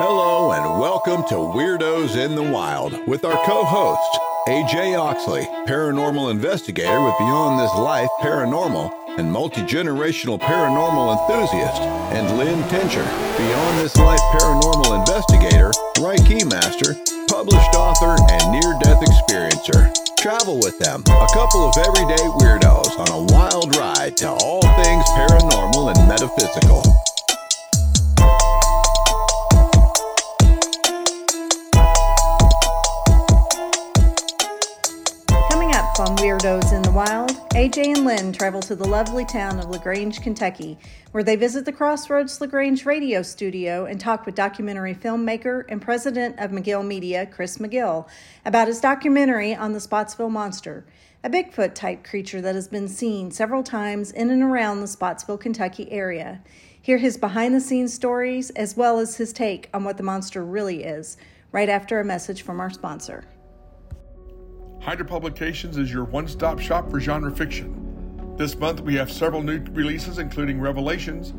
Hello, and welcome to Weirdos in the Wild with our co host, AJ Oxley, paranormal investigator with Beyond This Life Paranormal and multi generational paranormal enthusiast, and Lynn Tincher, Beyond This Life paranormal investigator, Reiki master, published author, and near death experiencer. Travel with them, a couple of everyday weirdos on a wild ride to all things paranormal and metaphysical. On Weirdos in the Wild, AJ and Lynn travel to the lovely town of LaGrange, Kentucky, where they visit the Crossroads LaGrange radio studio and talk with documentary filmmaker and president of McGill Media, Chris McGill, about his documentary on the Spottsville Monster, a Bigfoot type creature that has been seen several times in and around the Spottsville, Kentucky area. Hear his behind the scenes stories as well as his take on what the monster really is, right after a message from our sponsor. Hydra Publications is your one stop shop for genre fiction. This month we have several new releases, including Revelations,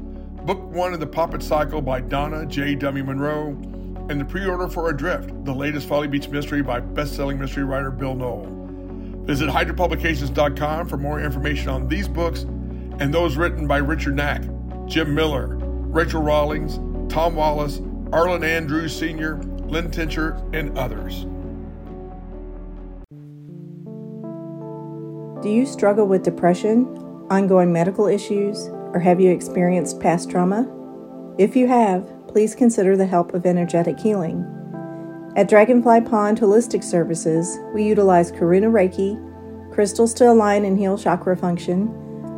Book One of the Poppet Cycle by Donna J. W. Monroe, and the pre order for Adrift, the latest Folly Beach mystery by best selling mystery writer Bill Noel. Visit HydraPublications.com for more information on these books and those written by Richard Knack, Jim Miller, Rachel Rawlings, Tom Wallace, Arlen Andrews Sr., Lynn Tincher, and others. Do you struggle with depression, ongoing medical issues, or have you experienced past trauma? If you have, please consider the help of energetic healing. At Dragonfly Pond Holistic Services, we utilize Karuna Reiki, crystals to align and heal chakra function,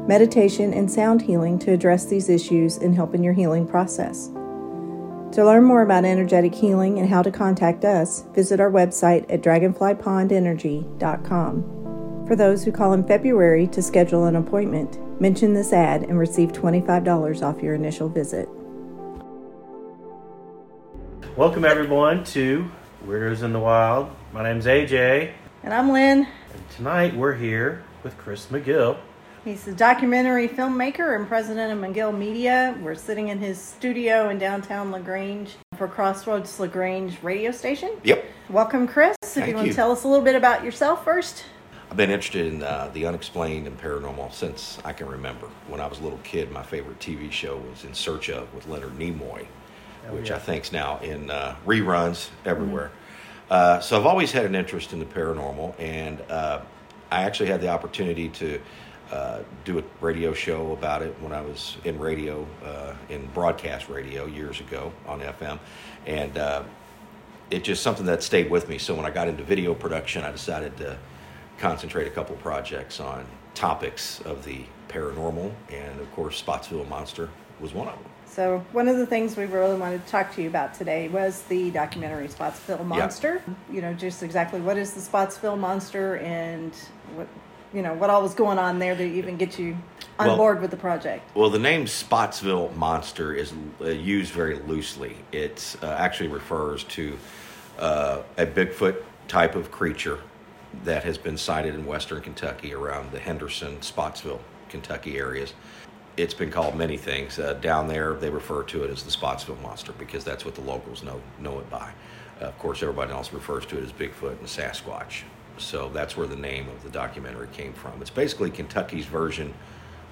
meditation, and sound healing to address these issues and help in your healing process. To learn more about energetic healing and how to contact us, visit our website at dragonflypondenergy.com. For those who call in February to schedule an appointment, mention this ad and receive $25 off your initial visit. Welcome everyone to Weirdos in the Wild. My name's AJ, And I'm Lynn. and tonight we're here with Chris McGill. He's a documentary filmmaker and president of McGill Media. We're sitting in his studio in downtown LaGrange for Crossroads LaGrange radio station. Yep. Welcome, Chris. if Thank you want you. to tell us a little bit about yourself first. I've been interested in uh, the unexplained and paranormal since I can remember. When I was a little kid, my favorite TV show was In Search of with Leonard Nimoy, Oh, which yeah. I think's now in uh, reruns everywhere. Uh, so I've always had an interest in the paranormal, and uh, I actually had the opportunity to uh, do a radio show about it when I was in radio, uh, in broadcast radio years ago on FM, and uh, it's just something that stayed with me. So when I got into video production, I decided to concentrate a couple projects on topics of the paranormal, and of course, Spottsville Monster was one of them. So, one of the things we really wanted to talk to you about today was the documentary Spottsville Monster. You know, just exactly what is the Spottsville Monster and what, you know, what all was going on there to even get you on Well- board with the project. Well, the name Spottsville Monster is uh, used very loosely. It uh, actually refers to uh, a Bigfoot type of creature that has been sighted in western Kentucky around the Henderson, Spottsville, Kentucky areas. It's been called many things. Uh, down there, they refer to it as the Spottsville Monster because that's what the locals know know it by. Uh, of course, everybody else refers to it as Bigfoot and Sasquatch. So that's where the name of the documentary came from. It's basically Kentucky's version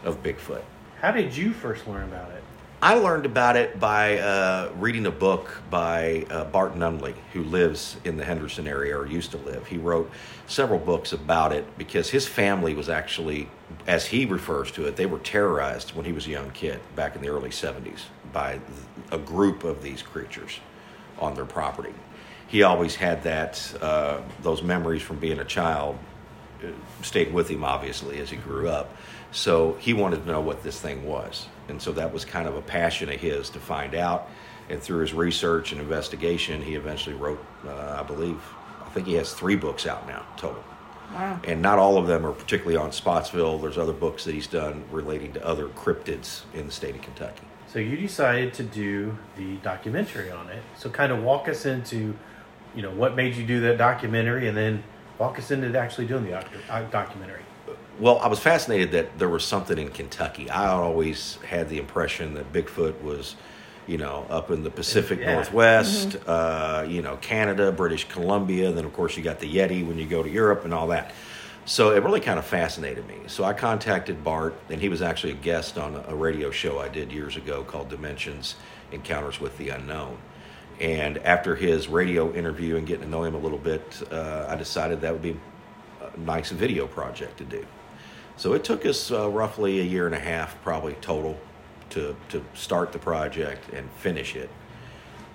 of Bigfoot. How did you first learn about it? I learned about it by uh, reading a book by uh, Bart Nunley, who lives in the Henderson area or used to live. He wrote several books about it because his family was actually, as he refers to it, they were terrorized when he was a young kid back in the early 70s by a group of these creatures on their property. He always had that, uh, those memories from being a child uh, stayed with him obviously as he grew up. So he wanted to know what this thing was. And so that was kind of a passion of his to find out. And through his research and investigation, he eventually wrote, uh, I believe, I think he has three books out now total. Wow. And not all of them are particularly on Spottsville. There's other books that he's done relating to other cryptids in the state of Kentucky. So you decided to do the documentary on it. So kind of walk us into, you know, what made you do that documentary, and then walk us into actually doing the doc- uh, documentary. Well, I was fascinated that there was something in Kentucky. I always had the impression that Bigfoot was, you know, up in the Pacific Yeah. Northwest, uh, you know, Canada, British Columbia. Then, of course, you got the Yeti when you go to Europe and all that. So it really kind of fascinated me. So I contacted Bart, and he was actually a guest on a- radio show I did years ago called Dimensions Encounters with the Unknown. And after his radio interview and getting to know him a little bit, uh, I decided that would be nice video project to do. So it took us uh, roughly a year and a half, probably total, to to start the project and finish it.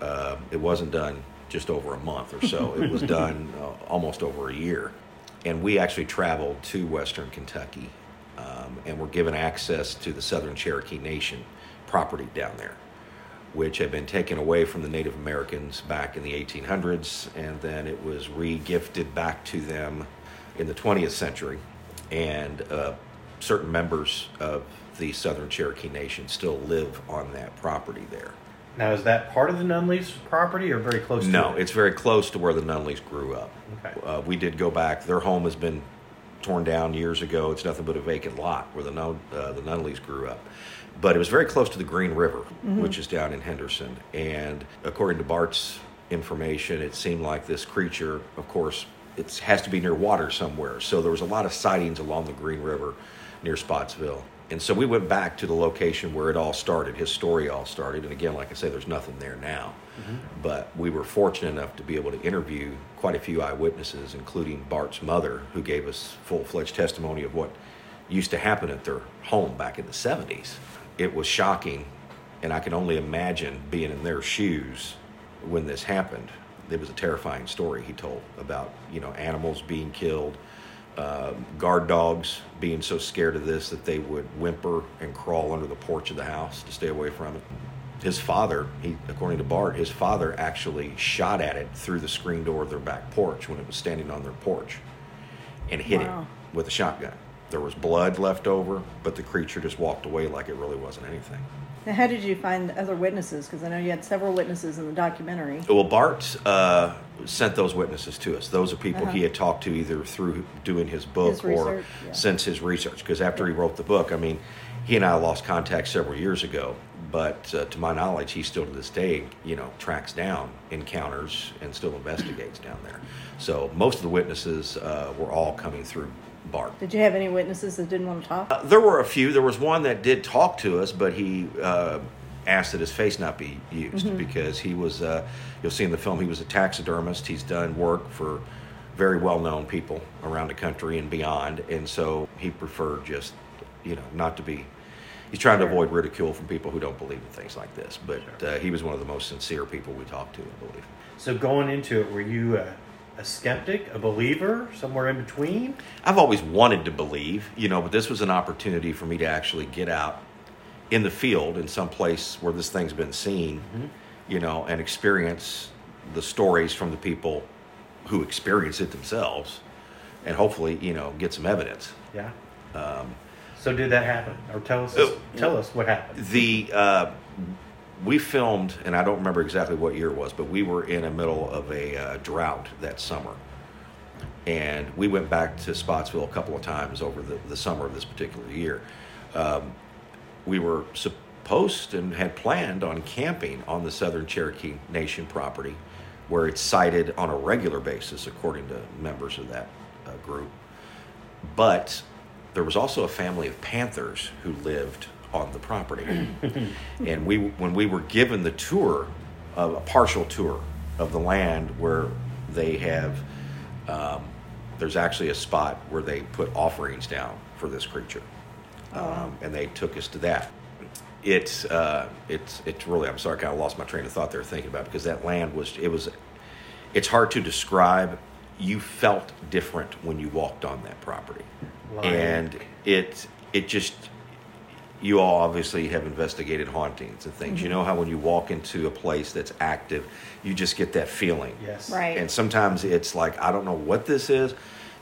Uh, it wasn't done just over a month or so. it was done uh, almost over a year, and we actually traveled to Western Kentucky, um, and were given access to the Southern Cherokee Nation property down there, which had been taken away from the Native Americans back in the 1800s, and then it was re-gifted back to them in the 20th century, and uh, certain members of the Southern Cherokee Nation still live on that property there. Now, is that part of the Nunleys property or very close to No, it? it's very close to where the Nunleys grew up. Okay. Uh, we did go back. Their home has been torn down years ago. It's nothing but a vacant lot where the Nun, uh, the Nunleys grew up. But it was very close to the Green River, which is down in Henderson. And according to Bart's information, it seemed like this creature, of course, it has to be near water somewhere. So there was a lot of sightings along the Green River near Spottsville. And so we went back to the location where it all started, his story all started. And again, like I say, there's nothing there now. Mm-hmm. But we were fortunate enough to be able to interview quite a few eyewitnesses, including Bart's mother, who gave us full fledged testimony of what used to happen at their home back in the 70s. It was shocking, and I can only imagine being in their shoes when this happened. It was a terrifying story he told about, you know, animals being killed, uh, guard dogs being so scared of this that they would whimper and crawl under the porch of the house to stay away from it. His father, he, according to Bart, his father actually shot at it through the screen door of their back porch when it was standing on their porch and hit Wow. it with a shotgun. There was blood left over, but the creature just walked away like it really wasn't anything. Now, how did you find other witnesses? Because I know you had several witnesses in the documentary. Well, Bart uh, sent those witnesses to us. Those are people he Uh-huh. had talked to either through doing his book His or yeah. since his research. Because after he wrote the book, I mean, he and I lost contact several years ago. But uh, to my knowledge, he still to this day, you know, tracks down encounters and still investigates down there. So most of the witnesses uh, were all coming through Bart. Did you have any witnesses that didn't want to talk? Uh, there were a few. There was one that did talk to us, but he uh, asked that his face not be used because he was. Uh, you'll see in the film he was a taxidermist. He's done work for very well-known people around the country and beyond, and so he preferred just, you know, not to be. He's trying to avoid ridicule from people who don't believe in things like this. But uh, he was one of the most sincere people we talked to, I believe. So going into it, were you a, skeptic, a believer, somewhere in between? I've always wanted to believe, you know, but this was an opportunity for me to actually get out in the field in some place where this thing's been seen, mm-hmm. you know, and experience the stories from the people who experience it themselves and hopefully, you know, get some evidence. Yeah. Um, so did that happen? Or tell us Oh. tell us what happened. The uh, we filmed, and I don't remember exactly what year it was, but we were in the middle of a uh, drought that summer, and we went back to Spottsville a couple of times over the, the summer of this particular year. Um, we were supposed and had planned on camping on the Southern Cherokee Nation property, where it's sited on a regular basis, according to members of that uh, group. But there was also a family of panthers who lived on the property, and we, when we were given the tour, of a partial tour of the land where they have, um, there's actually a spot where they put offerings down for this creature, um, and they took us to that. It's uh, it's it's really I'm sorry I kind of lost my train of thought there thinking about it because that land was it was it's hard to describe. You felt different when you walked on that property, and it it just you all obviously have investigated hauntings and things. You know how when you walk into a place that's active, you just get that feeling. Yes. Right. And sometimes it's like, I don't know what this is.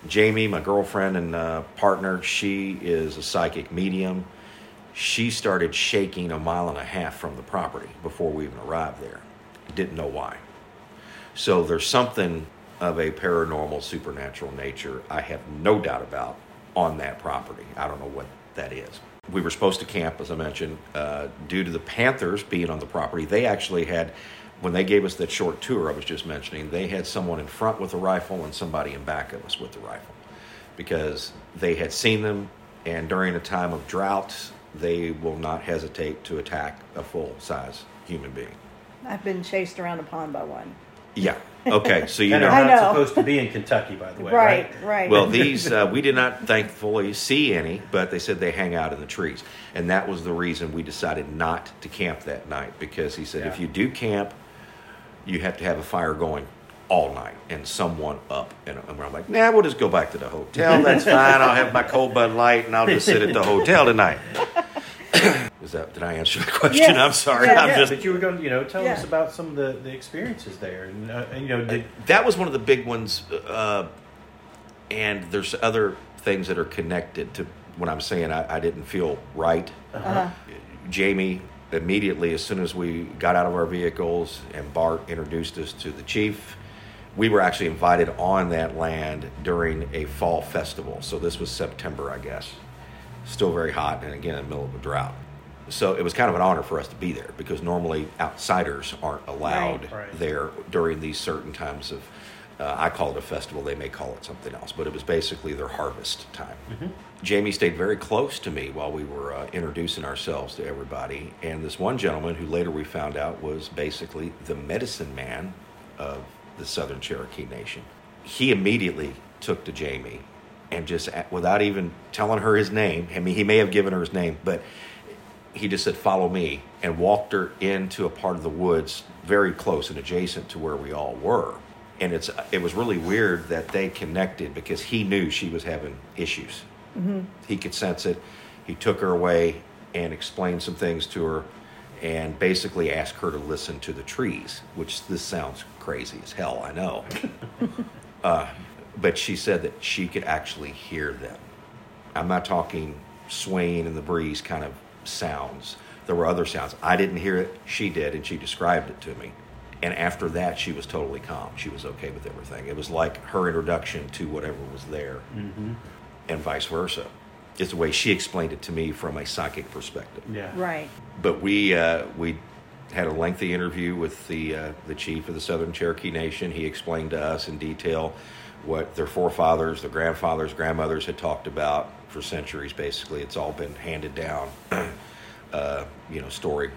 Jamie, my girlfriend and uh, partner, she is a psychic medium. She started shaking a mile and a half from the property before we even arrived there. Didn't know why. So there's something of a paranormal, supernatural nature I have no doubt about on that property. I don't know what that is. We were supposed to camp, as I mentioned, uh, due to the Panthers being on the property. They actually had, when they gave us that short tour I was just mentioning, they had someone in front with a rifle and somebody in back of us with the rifle because they had seen them, and during a time of drought, they will not hesitate to attack a full size human being. I've been chased around a pond by one. Yeah. Okay. So you And know. they're not know. supposed to be in Kentucky, by the way, Right, right? right. Well, these uh, we did not thankfully see any, but they said they hang out in the trees, and that was the reason we decided not to camp that night because he said if Yeah. you do camp, you have to have a fire going all night and someone up, and, and I'm like, nah, we'll just go back to the hotel. That's fine. I'll have my cold Bud Light and I'll just sit at the hotel tonight. Was that? Did I answer the question? Yes. I'm sorry. Yeah, I'm yeah. just But you were going to, you know, tell us about some of the, the experiences there, and, uh, and you know, did, that was one of the big ones uh, and there's other things that are connected to when i'm saying i, I didn't feel right Uh-huh. jamie immediately as soon as we got out of our vehicles and bart introduced us to the chief we were actually invited on that land during a fall festival so this was september i guess still very hot and again in the middle of a drought so it was kind of an honor for us to be there because normally outsiders aren't allowed Right. Right. there during these certain times of uh, i call it a festival they may call it something else but it was basically their harvest time jamie stayed very close to me while we were uh, introducing ourselves to everybody and this one gentleman who later we found out was basically the medicine man of the southern cherokee nation he immediately took to jamie and just without even telling her his name i mean he may have given her his name but he just said, "Follow me," and walked her into a part of the woods very close and adjacent to where we all were. And it's it was really weird that they connected because he knew she was having issues. He could sense it. He took her away and explained some things to her, and basically asked her to listen to the trees. Which this sounds crazy as hell, I know. uh, but she said that she could actually hear them. I'm not talking swaying in the breeze kind of sounds. There were other sounds. I didn't hear it. She did, and she described it to me. And after that, she was totally calm. She was okay with everything. It was like her introduction to whatever was there, and vice versa. It's the way she explained it to me from a psychic perspective. yeah, Right. But we uh, we had a lengthy interview with the uh, the chief of the Southern Cherokee Nation. He explained to us in detail what their forefathers, their grandfathers, grandmothers had talked about for centuries. Basically, it's all been handed down. uh, you know, story.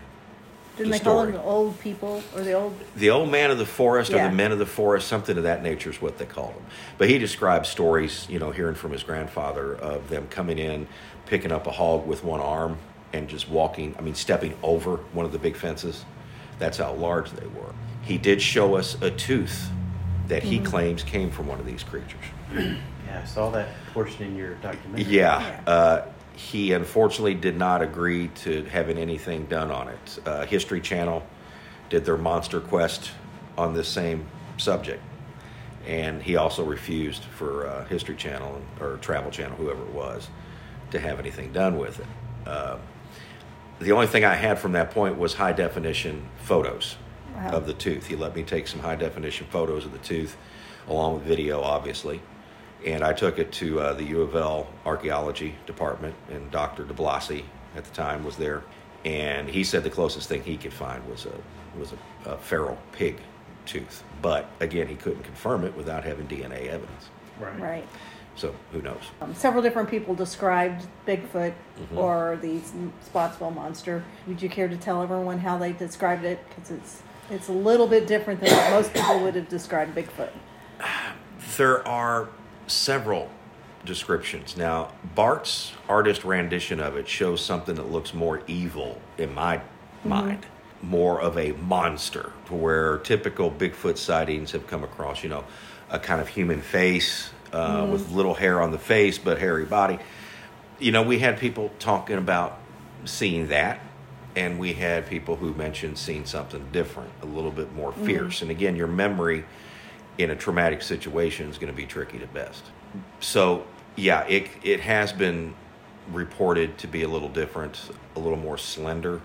Didn't The they call them the old people or the old? The old man of the forest or the men of the forest, something of that nature is what they called them. But he described stories, you know, hearing from his grandfather of them coming in, picking up a hog with one arm and just walking, I mean, stepping over one of the big fences. That's how large they were. He did show us a tooth that he claims came from one of these creatures. yeah. I saw that portion in your documentary. Yeah. Yeah. Uh, he unfortunately did not agree to having anything done on it. Uh, History Channel did their Monster Quest on this same subject. And he also refused for uh, History Channel or Travel Channel, whoever it was, to have anything done with it. Uh, the only thing I had from that point was high definition photos Wow. of the tooth. He let me take some high definition photos of the tooth, along with video, obviously. And I took it to uh, the U of L archaeology department, and Dr. De Blasi at the time was there. And he said the closest thing he could find was a was a, a feral pig tooth. But again, he couldn't confirm it without having DNA evidence. right. Right. So who knows? Um, several different people described Bigfoot Mm-hmm. or the Spottsville monster. Would you care to tell everyone how they described it? Because it's it's a little bit different than what most people would have described Bigfoot. There are several descriptions. Now, Bart's artist rendition of it shows something that looks more evil in my mind, more of a monster, to where typical Bigfoot sightings have come across, you know, a kind of human face uh, with little hair on the face but hairy body. You know, we had people talking about seeing that. And we had people who mentioned seeing something different, a little bit more fierce. And again, your memory in a traumatic situation is going to be tricky to best. So, yeah, it it has been reported to be a little different, a little more slender,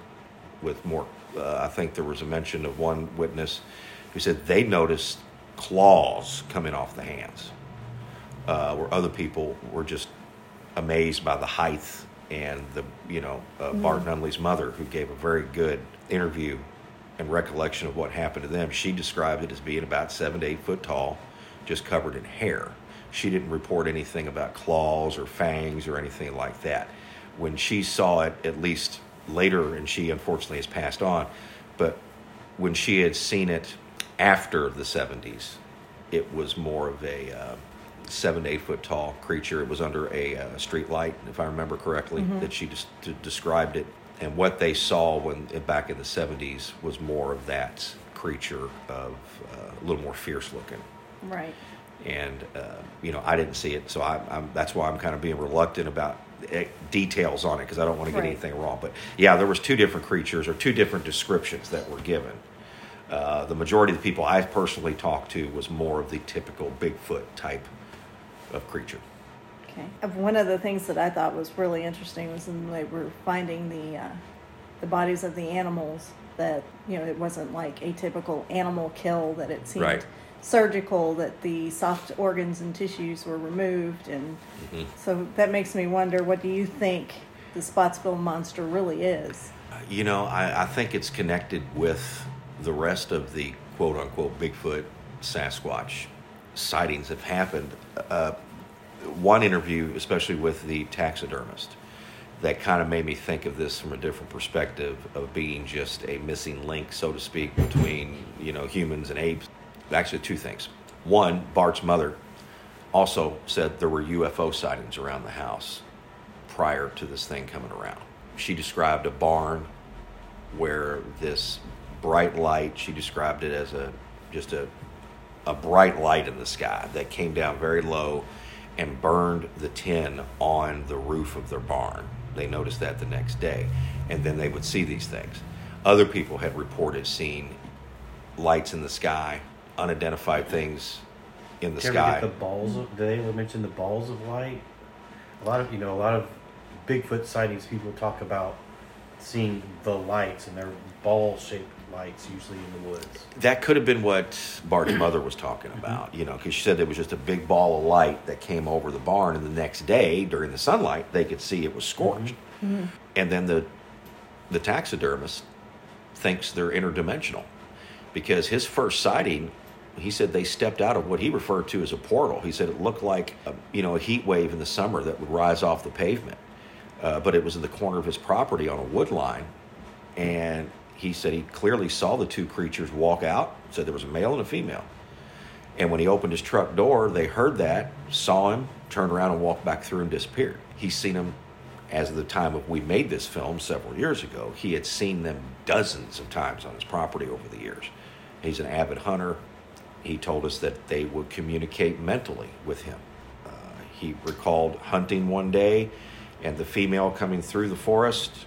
with more. Uh, I think there was a mention of one witness who said they noticed claws coming off the hands, uh, where other people were just amazed by the height and the you know uh, Bart Nunley's mother, who gave a very good interview and recollection of what happened to them. She described it as being about seven to eight foot tall, just covered in hair. She didn't report anything about claws or fangs or anything like that. When she saw it, at least later, and she unfortunately has passed on, but when she had seen it after the 70s, it was more of a uh, seven to eight foot tall creature. It was under a uh, street light, if I remember correctly, that she just d- described it. And what they saw when back in the 70s was more of that creature of uh, a little more fierce looking Right. and uh, you know I didn't see it, so I, I'm, that's why I'm kind of being reluctant about eh, details on it because I don't want to get Right. anything wrong. But yeah, there was two different creatures or two different descriptions that were given. Uh, the majority of the people I personally talked to was more of the typical Bigfoot type of creature. Okay. Uh, One of the things that I thought was really interesting was when they were finding the uh, the bodies of the animals. That you know, it wasn't like a typical animal kill. That it seemed Right. surgical. That the soft organs and tissues were removed, and Mm-hmm. so that makes me wonder: what do you think the Spottsville monster really is? You know, I, I think it's connected with the rest of the quote unquote Bigfoot Sasquatch sightings have happened. Uh, one interview, especially with the taxidermist, that kind of made me think of this from a different perspective of being just a missing link, so to speak, between you know humans and apes. Actually, two things. One, Bart's mother also said there were UFO sightings around the house prior to this thing coming around. She described a barn where this bright light, she described it as a just a a bright light in the sky that came down very low and burned the tin on the roof of their barn. They noticed that the next day, and then they would see these things. Other people had reported seeing lights in the sky, unidentified things in the Did sky. the balls of? Did they ever mention the balls of light? A lot of you know, a lot of Bigfoot sightings. People talk about seeing the lights, and they're ball-shaped lights, usually in the woods. That could have been what Bart's mother was talking mm-hmm. about, you know, because she said it was just a big ball of light that came over the barn, and the next day during the sunlight, they could see it was scorched. Mm-hmm. Mm-hmm. And then the the taxidermist thinks they're interdimensional because his first sighting, he said they stepped out of what he referred to as a portal. He said it looked like a, you know a heat wave in the summer that would rise off the pavement, uh, but it was in the corner of his property on a wood line, and he said he clearly saw the two creatures walk out. Said there was a male and a female. And when he opened his truck door, they heard that, saw him, turned around and walked back through and disappeared. He's seen them as of the time of we made this film several years ago. He had seen them dozens of times on his property over the years. He's an avid hunter. He told us that they would communicate mentally with him. Uh, he recalled hunting one day and the female coming through the forest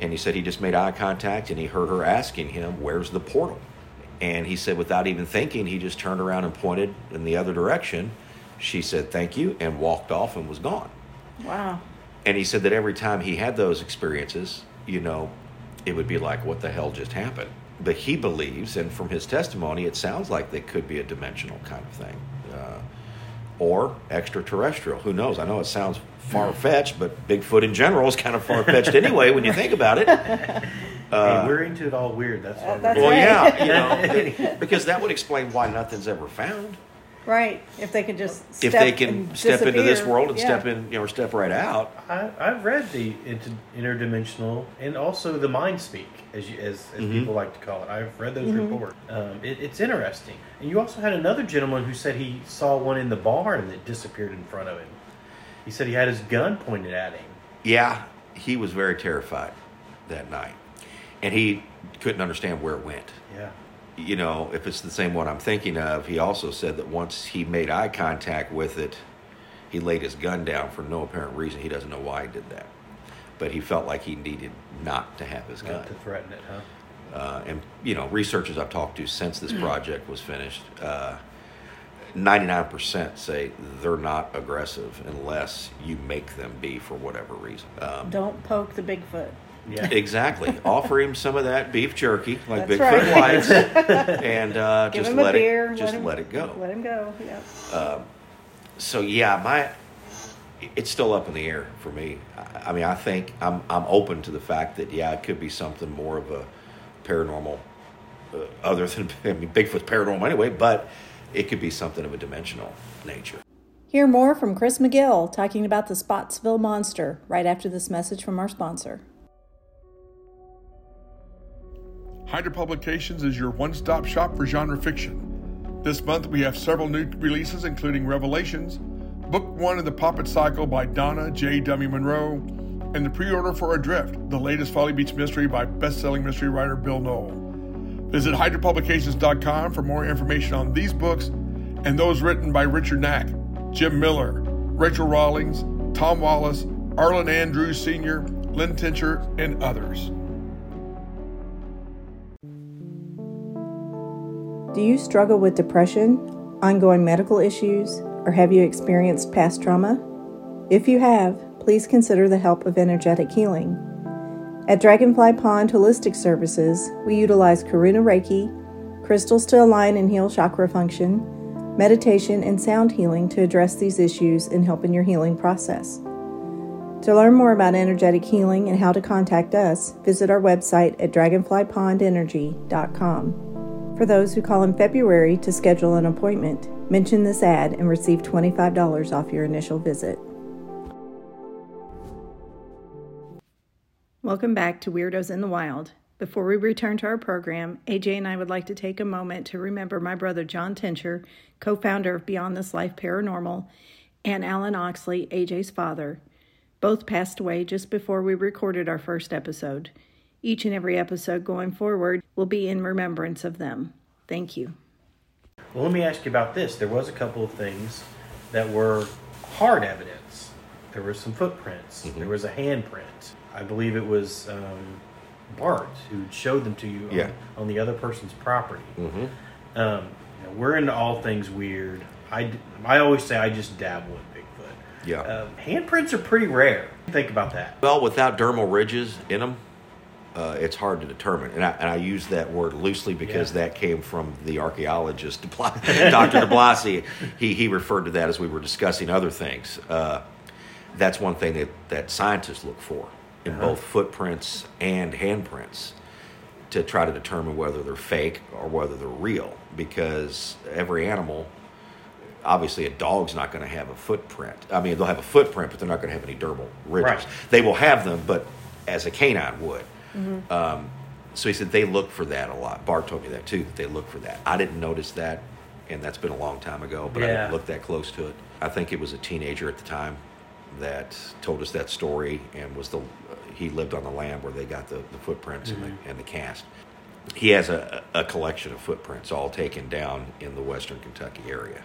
and he said he just made eye contact and he heard her asking him, Where's the portal? And he said, without even thinking, he just turned around and pointed in the other direction. She said, Thank you, and walked off and was gone. Wow. And he said that every time he had those experiences, you know, it would be like, What the hell just happened? But he believes, and from his testimony, it sounds like they could be a dimensional kind of thing. Uh, or extraterrestrial. Who knows? I know it sounds far fetched, but Bigfoot in general is kind of far fetched anyway when you think about it. hey, we're into it all weird. That's why. Uh, that's Well, right. yeah, you know, because that would explain why nothing's ever found. Right. If they could just If they can and step into this world and Yeah. step in, you know, or step right out. I, I've read the inter, interdimensional and also the mind speak, as you, as, as Mhm. people like to call it. I've read those Mm-hmm. reports. Um, it, it's interesting. And you also had another gentleman who said he saw one in the barn that disappeared in front of him. He said he had his gun pointed at him. Yeah, he was very terrified that night, and he couldn't understand where it went. Yeah. You know, if it's the same one I'm thinking of, he also said that once he made eye contact with it, he laid his gun down for no apparent reason. He doesn't know why he did that, but he felt like he needed not to have his gun. To threaten it, huh? uh, and you know researchers I've talked to since this project was finished, uh, 99% say they're not aggressive unless you make them be for whatever reason. Um, Don't poke the Bigfoot. Yeah. exactly. Offer him some of that beef jerky, like That's Bigfoot right. likes, and uh, Give just him a let beer. it just him, let it go. Let him go. Yeah. so yeah, my it's still up in the air for me. I, I mean, I think I'm I'm open to the fact that yeah, it could be something more of a paranormal, uh, other than I mean, Bigfoot's paranormal anyway, but it could be something of a dimensional nature. Hear more from Chris McGill talking about the Spottsville Monster right after this message from our sponsor. Hydra Publications is your one stop shop for genre fiction. This month we have several new releases, including Revelations, Book One of the Poppet Cycle by Donna J. W. Monroe, and the pre order for Adrift, the latest Folly Beach mystery by best selling mystery writer Bill Noel. Visit hydrapublications.com for more information on these books and those written by Richard Knack, Jim Miller, Rachel Rawlings, Tom Wallace, Arlen Andrews Sr., Lynn Tincher, and others. Do you struggle with depression, ongoing medical issues, or have you experienced past trauma? If you have, please consider the help of energetic healing. At Dragonfly Pond Holistic Services, we utilize Karuna Reiki, crystals to align and heal chakra function, meditation, and sound healing to address these issues and help in your healing process. To learn more about energetic healing and how to contact us, visit our website at dragonflypondenergy.com. For those who call in February to schedule an appointment, mention this ad and receive $25 off your initial visit. Welcome back to Weirdos in the Wild. Before we return to our program, AJ and I would like to take a moment to remember my brother John Tincher, co founder of Beyond This Life Paranormal, and Alan Oxley, AJ's father. Both passed away just before we recorded our first episode. Each and every episode going forward will be in remembrance of them. Thank you. Well, let me ask you about this. There was a couple of things that were hard evidence. There were some footprints. Mhm. There was a handprint. I believe it was um, Bart who showed them to you Yeah. on, on the other person's property. Mm-hmm. Um, you know, we're into all things weird. I, I always say I just dabble in Bigfoot. Yeah. Um, handprints are pretty rare. Think about that. Well, without dermal ridges in them, uh, it's hard to determine. And I, and I use that word loosely because Yeah. that came from the archaeologist, Dr. de Blasi. He, he referred to that as we were discussing other things. Uh, that's one thing that, that scientists look for in Uh-huh. both footprints and handprints to try to determine whether they're fake or whether they're real because every animal obviously a dog's not going to have a footprint i mean they'll have a footprint but they're not going to have any dermal ridges Right. they will have them but as a canine would um, so he said they look for that a lot. Bart told me that too that they look for that. I didn't notice that and that's been a long time ago but i Yeah. didn't look that close to it. I think it was a teenager at the time that told us that story and was the he lived on the land where they got the, the footprints and, the, and the cast. He has a, a collection of footprints all taken down in the western kentucky area.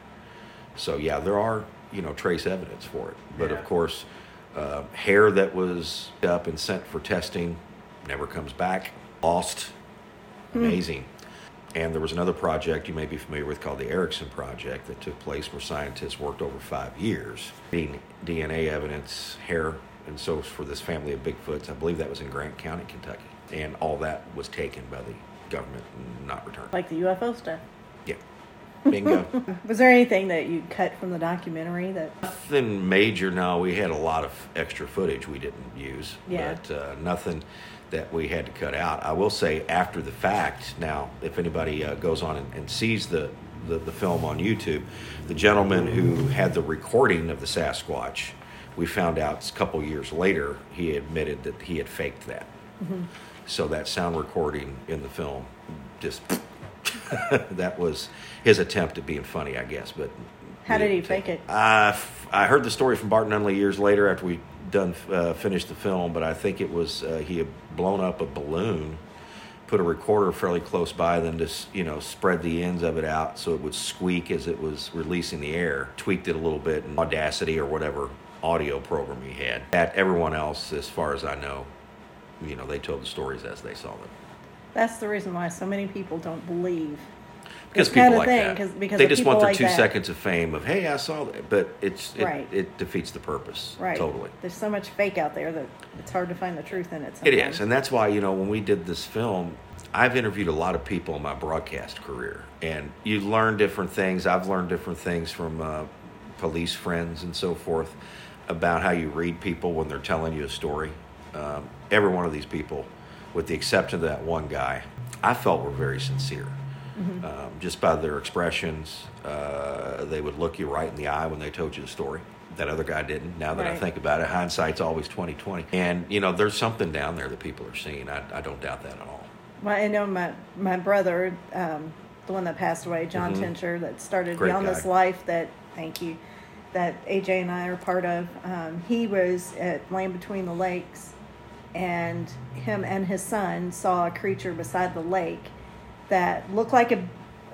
So yeah there are you know trace evidence for it. But Yeah. of course uh, hair that was up and sent for testing never comes back lost amazing and there was another project you may be familiar with called the Erickson Project that took place where scientists worked over five years, getting DNA evidence, hair, and so for this family of Bigfoots. I believe that was in Grant County, Kentucky. And all that was taken by the government and not returned. Like the UFO stuff. Yeah. Bingo. Was there anything that you cut from the documentary that nothing major. No, we had a lot of extra footage we didn't use, Yeah. but uh, nothing that we had to cut out. I will say after the fact. Now, if anybody uh, goes on and, and sees the, the the film on YouTube, the gentleman who had the recording of the Sasquatch, we found out a couple years later he admitted that he had faked that. So that sound recording in the film just. that was his attempt at being funny, I guess. But How did he fake it? Uh, f- I heard the story from Barton Nunley years later after we done uh, finished the film, but I think it was uh, he had blown up a balloon, put a recorder fairly close by, then just you know spread the ends of it out so it would squeak as it was releasing the air. Tweaked it a little bit in Audacity or whatever audio program he had. At everyone else, as far as I know, you know they told the stories as they saw them. That's the reason why so many people don't believe. Because people kind of like thing, that, 'cause- because they just want their like two that. seconds of fame of "Hey, I saw that," but it's it, Right. it defeats the purpose Right. totally. There's so much fake out there that it's hard to find the truth in it. It Sometimes. is, and that's why you know when we did this film, I've interviewed a lot of people in my broadcast career, and you learn different things. I've learned different things from uh, police friends and so forth. about how you read people when they're telling you a story. Um, every one of these people, with the exception of that one guy, I felt were very sincere. Um, just by their expressions, uh, they would look you right in the eye when they told you the story. That other guy didn't. Now that I think about it, hindsight's always twenty twenty. And you know, there's something down there that people are seeing. I, I don't doubt that at all. Well, I know my my brother, um, the one that passed away, John Tincher, that started Mm-hmm. Great Beyond This. Life. That thank you, that AJ and I are part of. Um, he was at Land Between the Lakes, and him and his son saw a creature beside the lake that looked like a,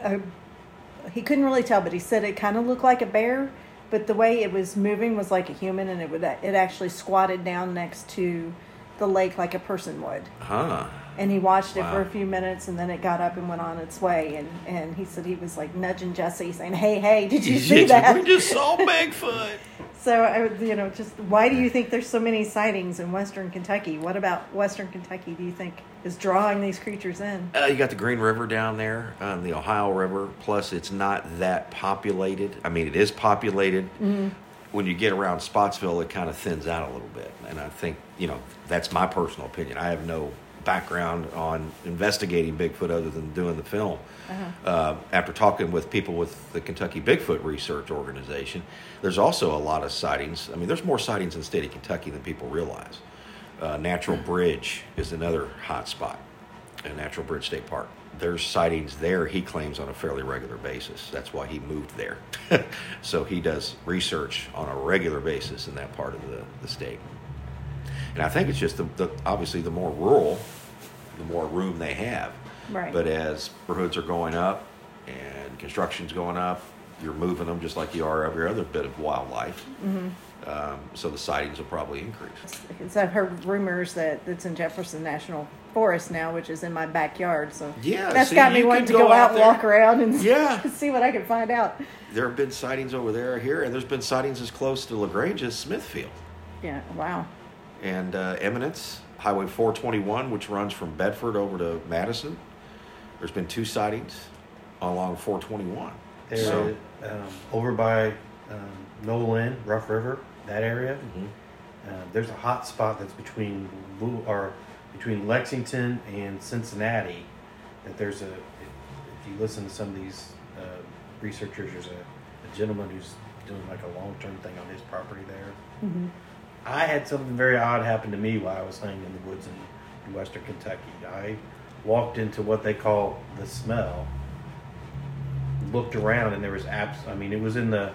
a he couldn't really tell, but he said it kind of looked like a bear, but the way it was moving was like a human, and it would it actually squatted down next to the lake like a person would Huh. and he watched it for a few minutes and then it got up and went on its way and and he said he was like nudging Jesse saying hey hey did you see that we just saw Bigfoot. so I would you know just why do you think there's so many sightings in western Kentucky what about western Kentucky do you think is drawing these creatures in Uh, you got the Green River down there, um, the Ohio River. Plus, it's not that populated. I mean, it is populated. When you get around Spottsville, it kind of thins out a little bit. And I think, you know, that's my personal opinion. I have no background on investigating Bigfoot other than doing the film. Uh, after talking with people with the Kentucky Bigfoot Research Organization, there's also a lot of sightings. I mean, there's more sightings in the state of Kentucky than people realize. Uh, Natural Bridge is another hot spot in Natural Bridge State Park. There's sightings there, he claims, on a fairly regular basis. That's why he moved there. so he does research on a regular basis in that part of the, the state. And I think it's just the, the obviously the more rural, the more room they have. Right. But as neighborhoods are going up and construction's going up, you're moving them just like you are every other bit of wildlife. Um, so the sightings will probably increase. So I've heard rumors that it's in Jefferson National Forest now which is in my backyard so Yeah, that's see, got me wanting to go, go out out and walk around and Yeah. see what I can find out There have been sightings over there, here, and there's been sightings as close to Lagrange as Smithfield. yeah wow And uh, Eminence, Highway 421, which runs from Bedford over to Madison. There's been two sightings along 421. There, So, um, over by um, Nolin, Rough River, that area. Mhm. Uh, there's a hot spot that's between Lou- or between Lexington and Cincinnati. That there's a if, if you listen to some of these uh, researchers, there's a, a gentleman who's doing like a long term thing on his property there. I had something very odd happen to me while I was hanging in the woods in, in western Kentucky. I walked into what they call the smell. Looked around and there was abs. I mean, it was in the.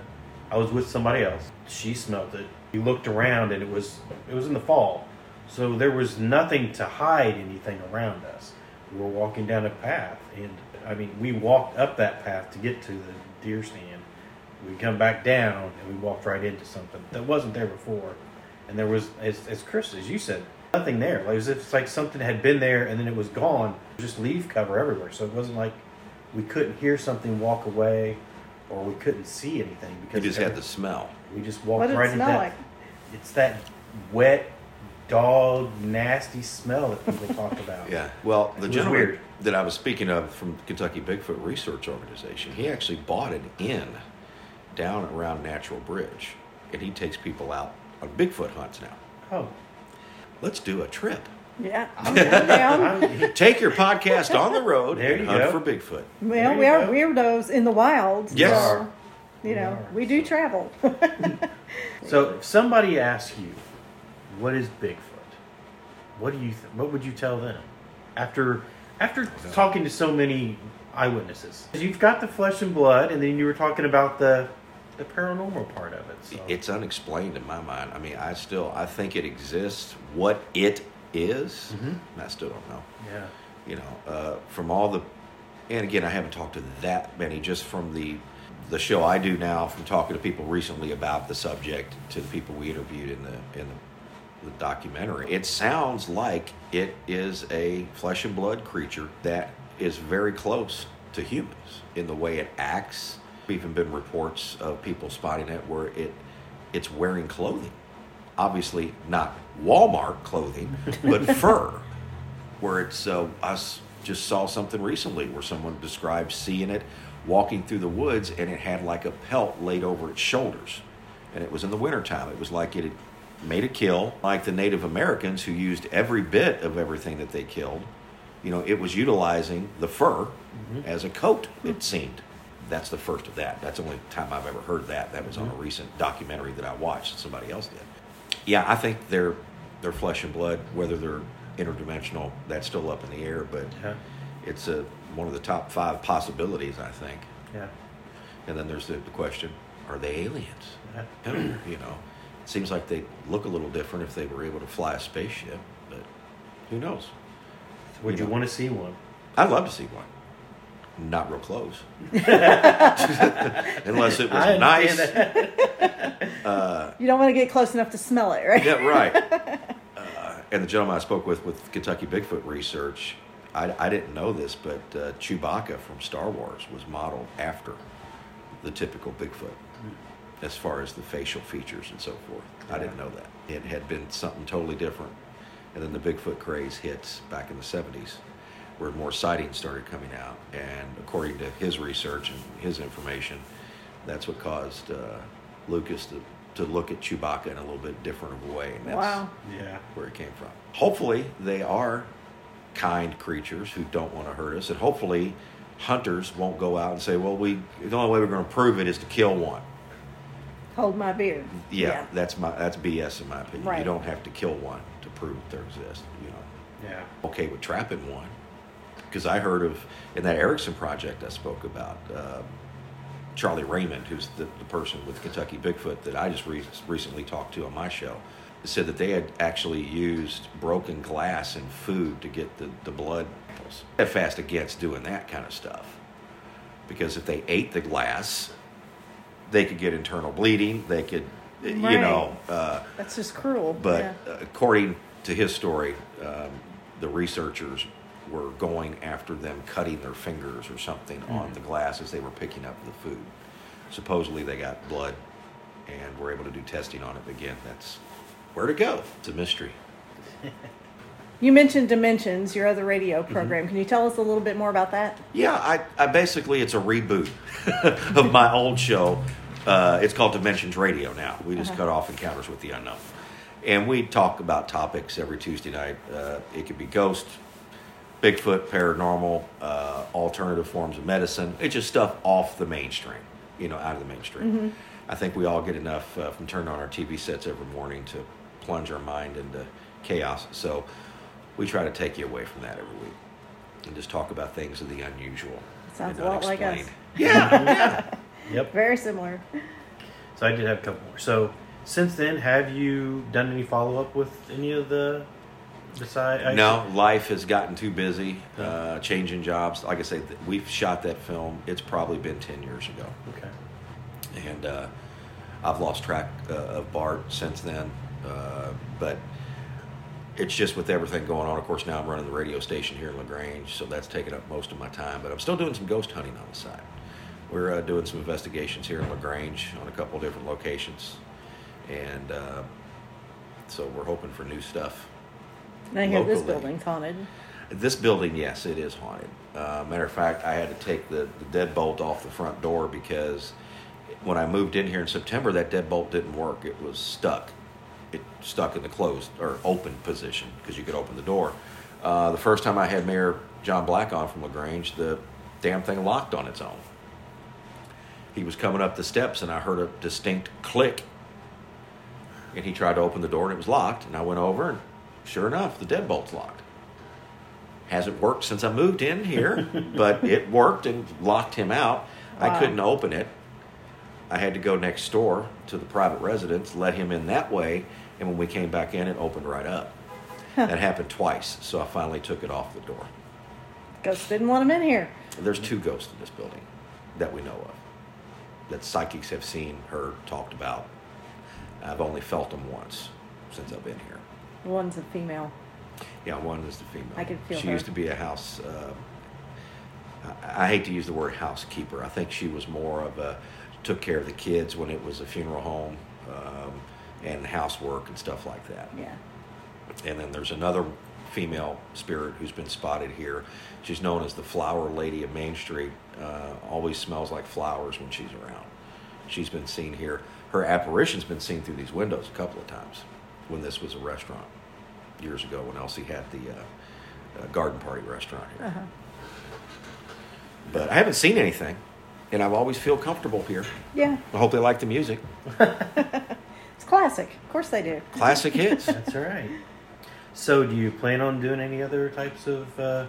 I was with somebody else. She smelled it. We looked around and it was it was in the fall, so there was nothing to hide anything around us. We were walking down a path, and I mean, we walked up that path to get to the deer stand. We come back down and we walked right into something that wasn't there before, and there was, as, as Chris, as you said, nothing there. Like as if it's like something had been there and then it was gone. Just leaf cover everywhere, so it wasn't like we couldn't hear something walk away, or we couldn't see anything you because just had the smell. we just walked What did it right into smell that. like? It's that wet dog nasty smell that people talk about. Yeah. Well, the gentleman weird. that I was speaking of from Kentucky Bigfoot Research Organization, he actually bought an inn down around Natural Bridge, and he takes people out on Bigfoot hunts now. Oh, Let's do a trip. yeah I'm down, down. Take your podcast on the road There and you hunt go. for Bigfoot. Well, we you are go. weirdos in the wild. Yes. So, you We know, are. we do travel. so if somebody asks you, "What is Bigfoot?" What do you? Th- what would you tell them after after talking to so many eyewitnesses? You've got the flesh and blood, and then you were talking about the the paranormal part of it. So. It's unexplained in my mind. I mean, I still I think it exists. What it is, Mhm. I still don't know. yeah. You know, uh, from all the, and again, I haven't talked to that many. Just from the the show I do now, from talking to people recently about the subject, to the people we interviewed in the in the, the documentary, it sounds like it is a flesh and blood creature that is very close to humans in the way it acts. Even been reports of people spotting it where it it's wearing clothing, obviously not Walmart clothing, but fur where it's uh, I just saw something recently where someone described seeing it walking through the woods and it had like a pelt laid over its shoulders and it was in the wintertime. It was like it had made a kill, like the Native Americans who used every bit of everything that they killed. You know, it was utilizing the fur as a coat, it seemed. That's the first of that. That's the only time I've ever heard that. That was on a mm-hmm. recent documentary that I watched that somebody else did. Yeah, I think they're they're flesh and blood. Whether they're interdimensional, that's still up in the air. But Yeah. it's a one of the top five possibilities, I think. Yeah. And then there's the, the question: Are they aliens? Yeah. you know, it seems like they look a little different if they were able to fly a spaceship, but who knows? Would you know. want to see one? I'd love to see one. Not real close, unless it was nice. understand that. You don't want to get close enough to smell it, right? Yeah, right. Uh, and the gentleman I spoke with with Kentucky Bigfoot Research, I, I didn't know this, but uh, Chewbacca from Star Wars was modeled after the typical Bigfoot, as far as the facial features and so forth. I didn't know that. It had been something totally different. And then the Bigfoot craze hits back in the 70s, where more sightings started coming out. And according to his research and his information, that's what caused uh, Lucas to, to look at Chewbacca in a little bit different of a way. And that's Wow. Yeah. where it came from. Hopefully, they are kind creatures who don't want to hurt us, and hopefully, hunters won't go out and say, "Well, we the only way we're going to prove it is to kill one." Hold my beard. Yeah, that's my that's BS in my opinion. You don't have to kill one to prove that they exist. You know, Yeah. okay with trapping one, because I heard of in that Erickson project I spoke about. Um, Charlie Raymond, who's the, the person with Kentucky Bigfoot that I just re- recently talked to on my show, said that they had actually used broken glass in food to get the, the blood. They're fast against doing that kind of stuff. Because if they ate the glass, they could get internal bleeding. They could, you know, uh, That's just cruel. but yeah. uh, according to his story, um, the researchers were going after them cutting their fingers or something on the glass as they were picking up the food. Supposedly they got blood and were able to do testing on it. Again, that's where to go. It's a mystery. You mentioned Dimensions, your other radio Mm-hmm. program. Can you tell us a little bit more about that? Yeah, I, I basically it's a reboot of my old show. Uh, it's called Dimensions Radio now. We just cut off Encounters with the Unknown, and we talk about topics every Tuesday night. Uh, it could be ghost, Bigfoot, paranormal, uh, alternative forms of medicine. It's just stuff off the mainstream, you know, out of the mainstream. I think we all get enough uh, from turning on our TV sets every morning to plunge our mind into chaos. So we try to take you away from that every week and just talk about things of the unusual. Sounds and a lot like us. unexplained. Yeah, Yep. Very similar. So I did have a couple more. So since then, have you done any follow up with any of the beside? no, life has gotten too busy, uh, changing jobs. Like I say, we've shot that film. It's probably been ten years ago. Okay. and uh, I've lost track uh, of Bart since then. Uh, but it's just with everything going on. Of course, now I'm running the radio station here in La Grange, so that's taking up most of my time. But I'm still doing some ghost hunting on the side. We're uh, doing some investigations here in La Grange on a couple of different locations, and uh, so we're hoping for new stuff. I hear this Locally. building's haunted. This building, yes, it is haunted. Uh, matter of fact, I had to take the, the deadbolt off the front door because when I moved in here in September, that deadbolt didn't work. It was stuck. It stuck in the closed or open position because you could open the door. Uh, the first time I had Mayor John Black on from La Grange, the damn thing locked on its own. He was coming up the steps and I heard a distinct click. And he tried to open the door and it was locked. And I went over and sure enough, the deadbolt's locked hasn't worked since I moved in here, but it worked and locked him out. I couldn't open it. I had to go next door to the private residence, let him in that way, and when we came back in, it opened right up. That happened twice, so I finally took it off the door. Ghosts didn't want him in here. There's two ghosts in this building that we know of that psychics have seen, heard, talked about. I've only felt them once since I've been here. One's a female. Yeah, one is the female. I could feel She her. used to be a house. Uh, I, I hate to use the word housekeeper. I think she was more of a took care of the kids when it was a funeral home um, and housework and stuff like that. Yeah. And then there's another female spirit who's been spotted here. She's known as the Flower Lady of Main Street. Uh, always smells like flowers when she's around. she's been seen here. Her apparition's been seen through these windows a couple of times when this was a restaurant years ago when Elsie had the uh, uh, garden party restaurant here. Uh-huh. But I haven't seen anything, and I've always feel comfortable here. Yeah, I hope they like the music. it's classic. Of course they do. Classic hits. That's all right. So, do you plan on doing any other types of uh,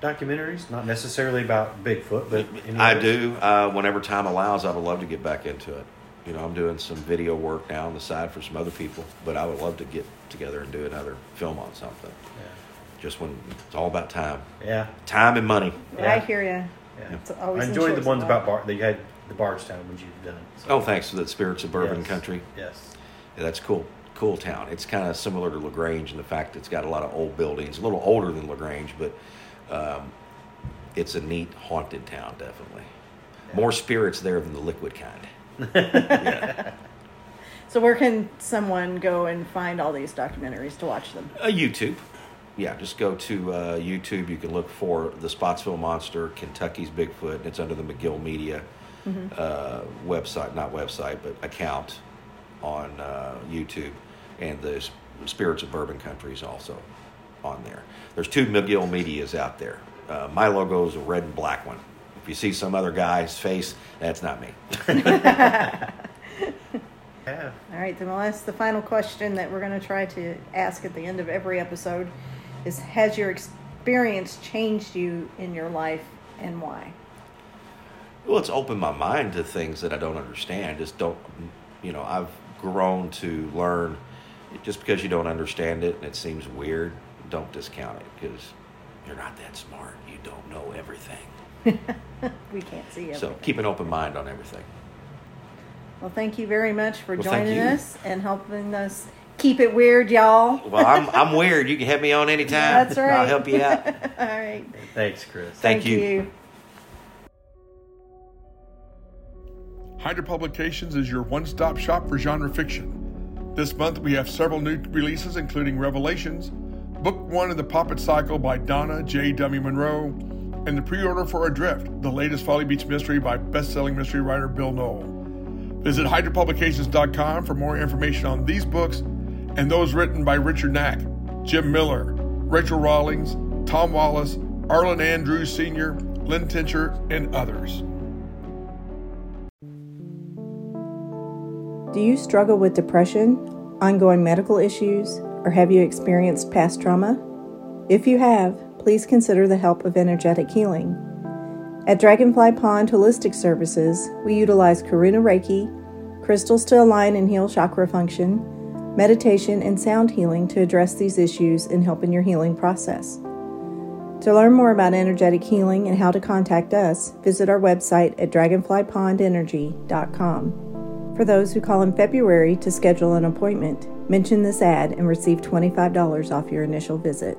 documentaries? Not necessarily about Bigfoot, but any I others? do. Uh, whenever time allows, I would love to get back into it. You know, I'm doing some video work now on the side for some other people, but I would love to get together and do another film on something. Yeah. Just when it's all about time, Yeah. time and money. I hear you. yeah. It's always I enjoyed enjoys the ones about lot. Bar- that you had the Bardstown ones you've done. So, Oh, thanks for the spirits of bourbon yes. country. Yes. Yeah, that's cool. Cool town. It's kind of similar to La Grange in the fact it's got a lot of old buildings, a little older than La Grange, but um, it's a neat haunted town, definitely. More spirits there than the liquid kind. Yeah. So where can someone go and find all these documentaries to watch them? Uh, YouTube. Yeah, just go to uh, YouTube. You can look for the Spottsville Monster, Kentucky's Bigfoot, it's under the McGill Media uh, website, not website, but account on uh, YouTube. And the Spirits of Bourbon Country is also on there. There's two McGill Medias out there. Uh, my logo is a red and black one. If you see some other guy's face, that's not me. Yeah. All right, then well, that's the final question that we're going to try to ask at the end of every episode is has your experience changed you in your life and why? Well, it's opened my mind to things that I don't understand. Just don't, you know, I've grown to learn just because you don't understand it and it seems weird, don't discount it because you're not that smart. You don't know everything. We can't see everything. So keep an open mind on everything. Well, thank you very much for Well, joining us and helping us keep it weird, y'all. Well, I'm, I'm weird. You can have me on anytime. That's right. I'll help you out. All right. Thanks, Chris. Thank you. Hydra Publications is your one stop shop for genre fiction. This month we have several new releases, including Revelations, Book One of the Poppet Cycle by Donna J. J. W. Munro, and the pre order for Adrift, the latest Folly Beach mystery by best selling mystery writer Bill Noel. Visit hydrapublications.com for more information on these books and those written by Richard Knack, Jim Miller, Rachel Rawlings, Tom Wallace, Arlen Andrews Sr., Lynn Tincher, and others. Do you struggle with depression, ongoing medical issues, or have you experienced past trauma? If you have, please consider the help of energetic healing. At Dragonfly Pond Holistic Services, we utilize Karuna Reiki, crystals to align and heal chakra function, meditation, and sound healing to address these issues and help in your healing process. To learn more about energetic healing and how to contact us, visit our website at dragonflypondenergy.com. For those who call in February to schedule an appointment, mention this ad and receive $25 off your initial visit.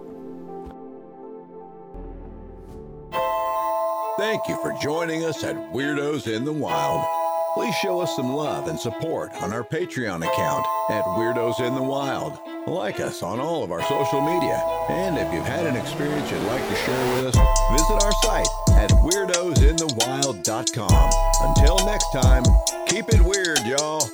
Thank you for joining us at Weirdos in the Wild. Please show us some love and support on our Patreon account at Weirdos in the Wild. Like us on all of our social media. And if you've had an experience you'd like to share with us, visit our site at weirdosinthewild.com. Until next time, keep it weird, y'all.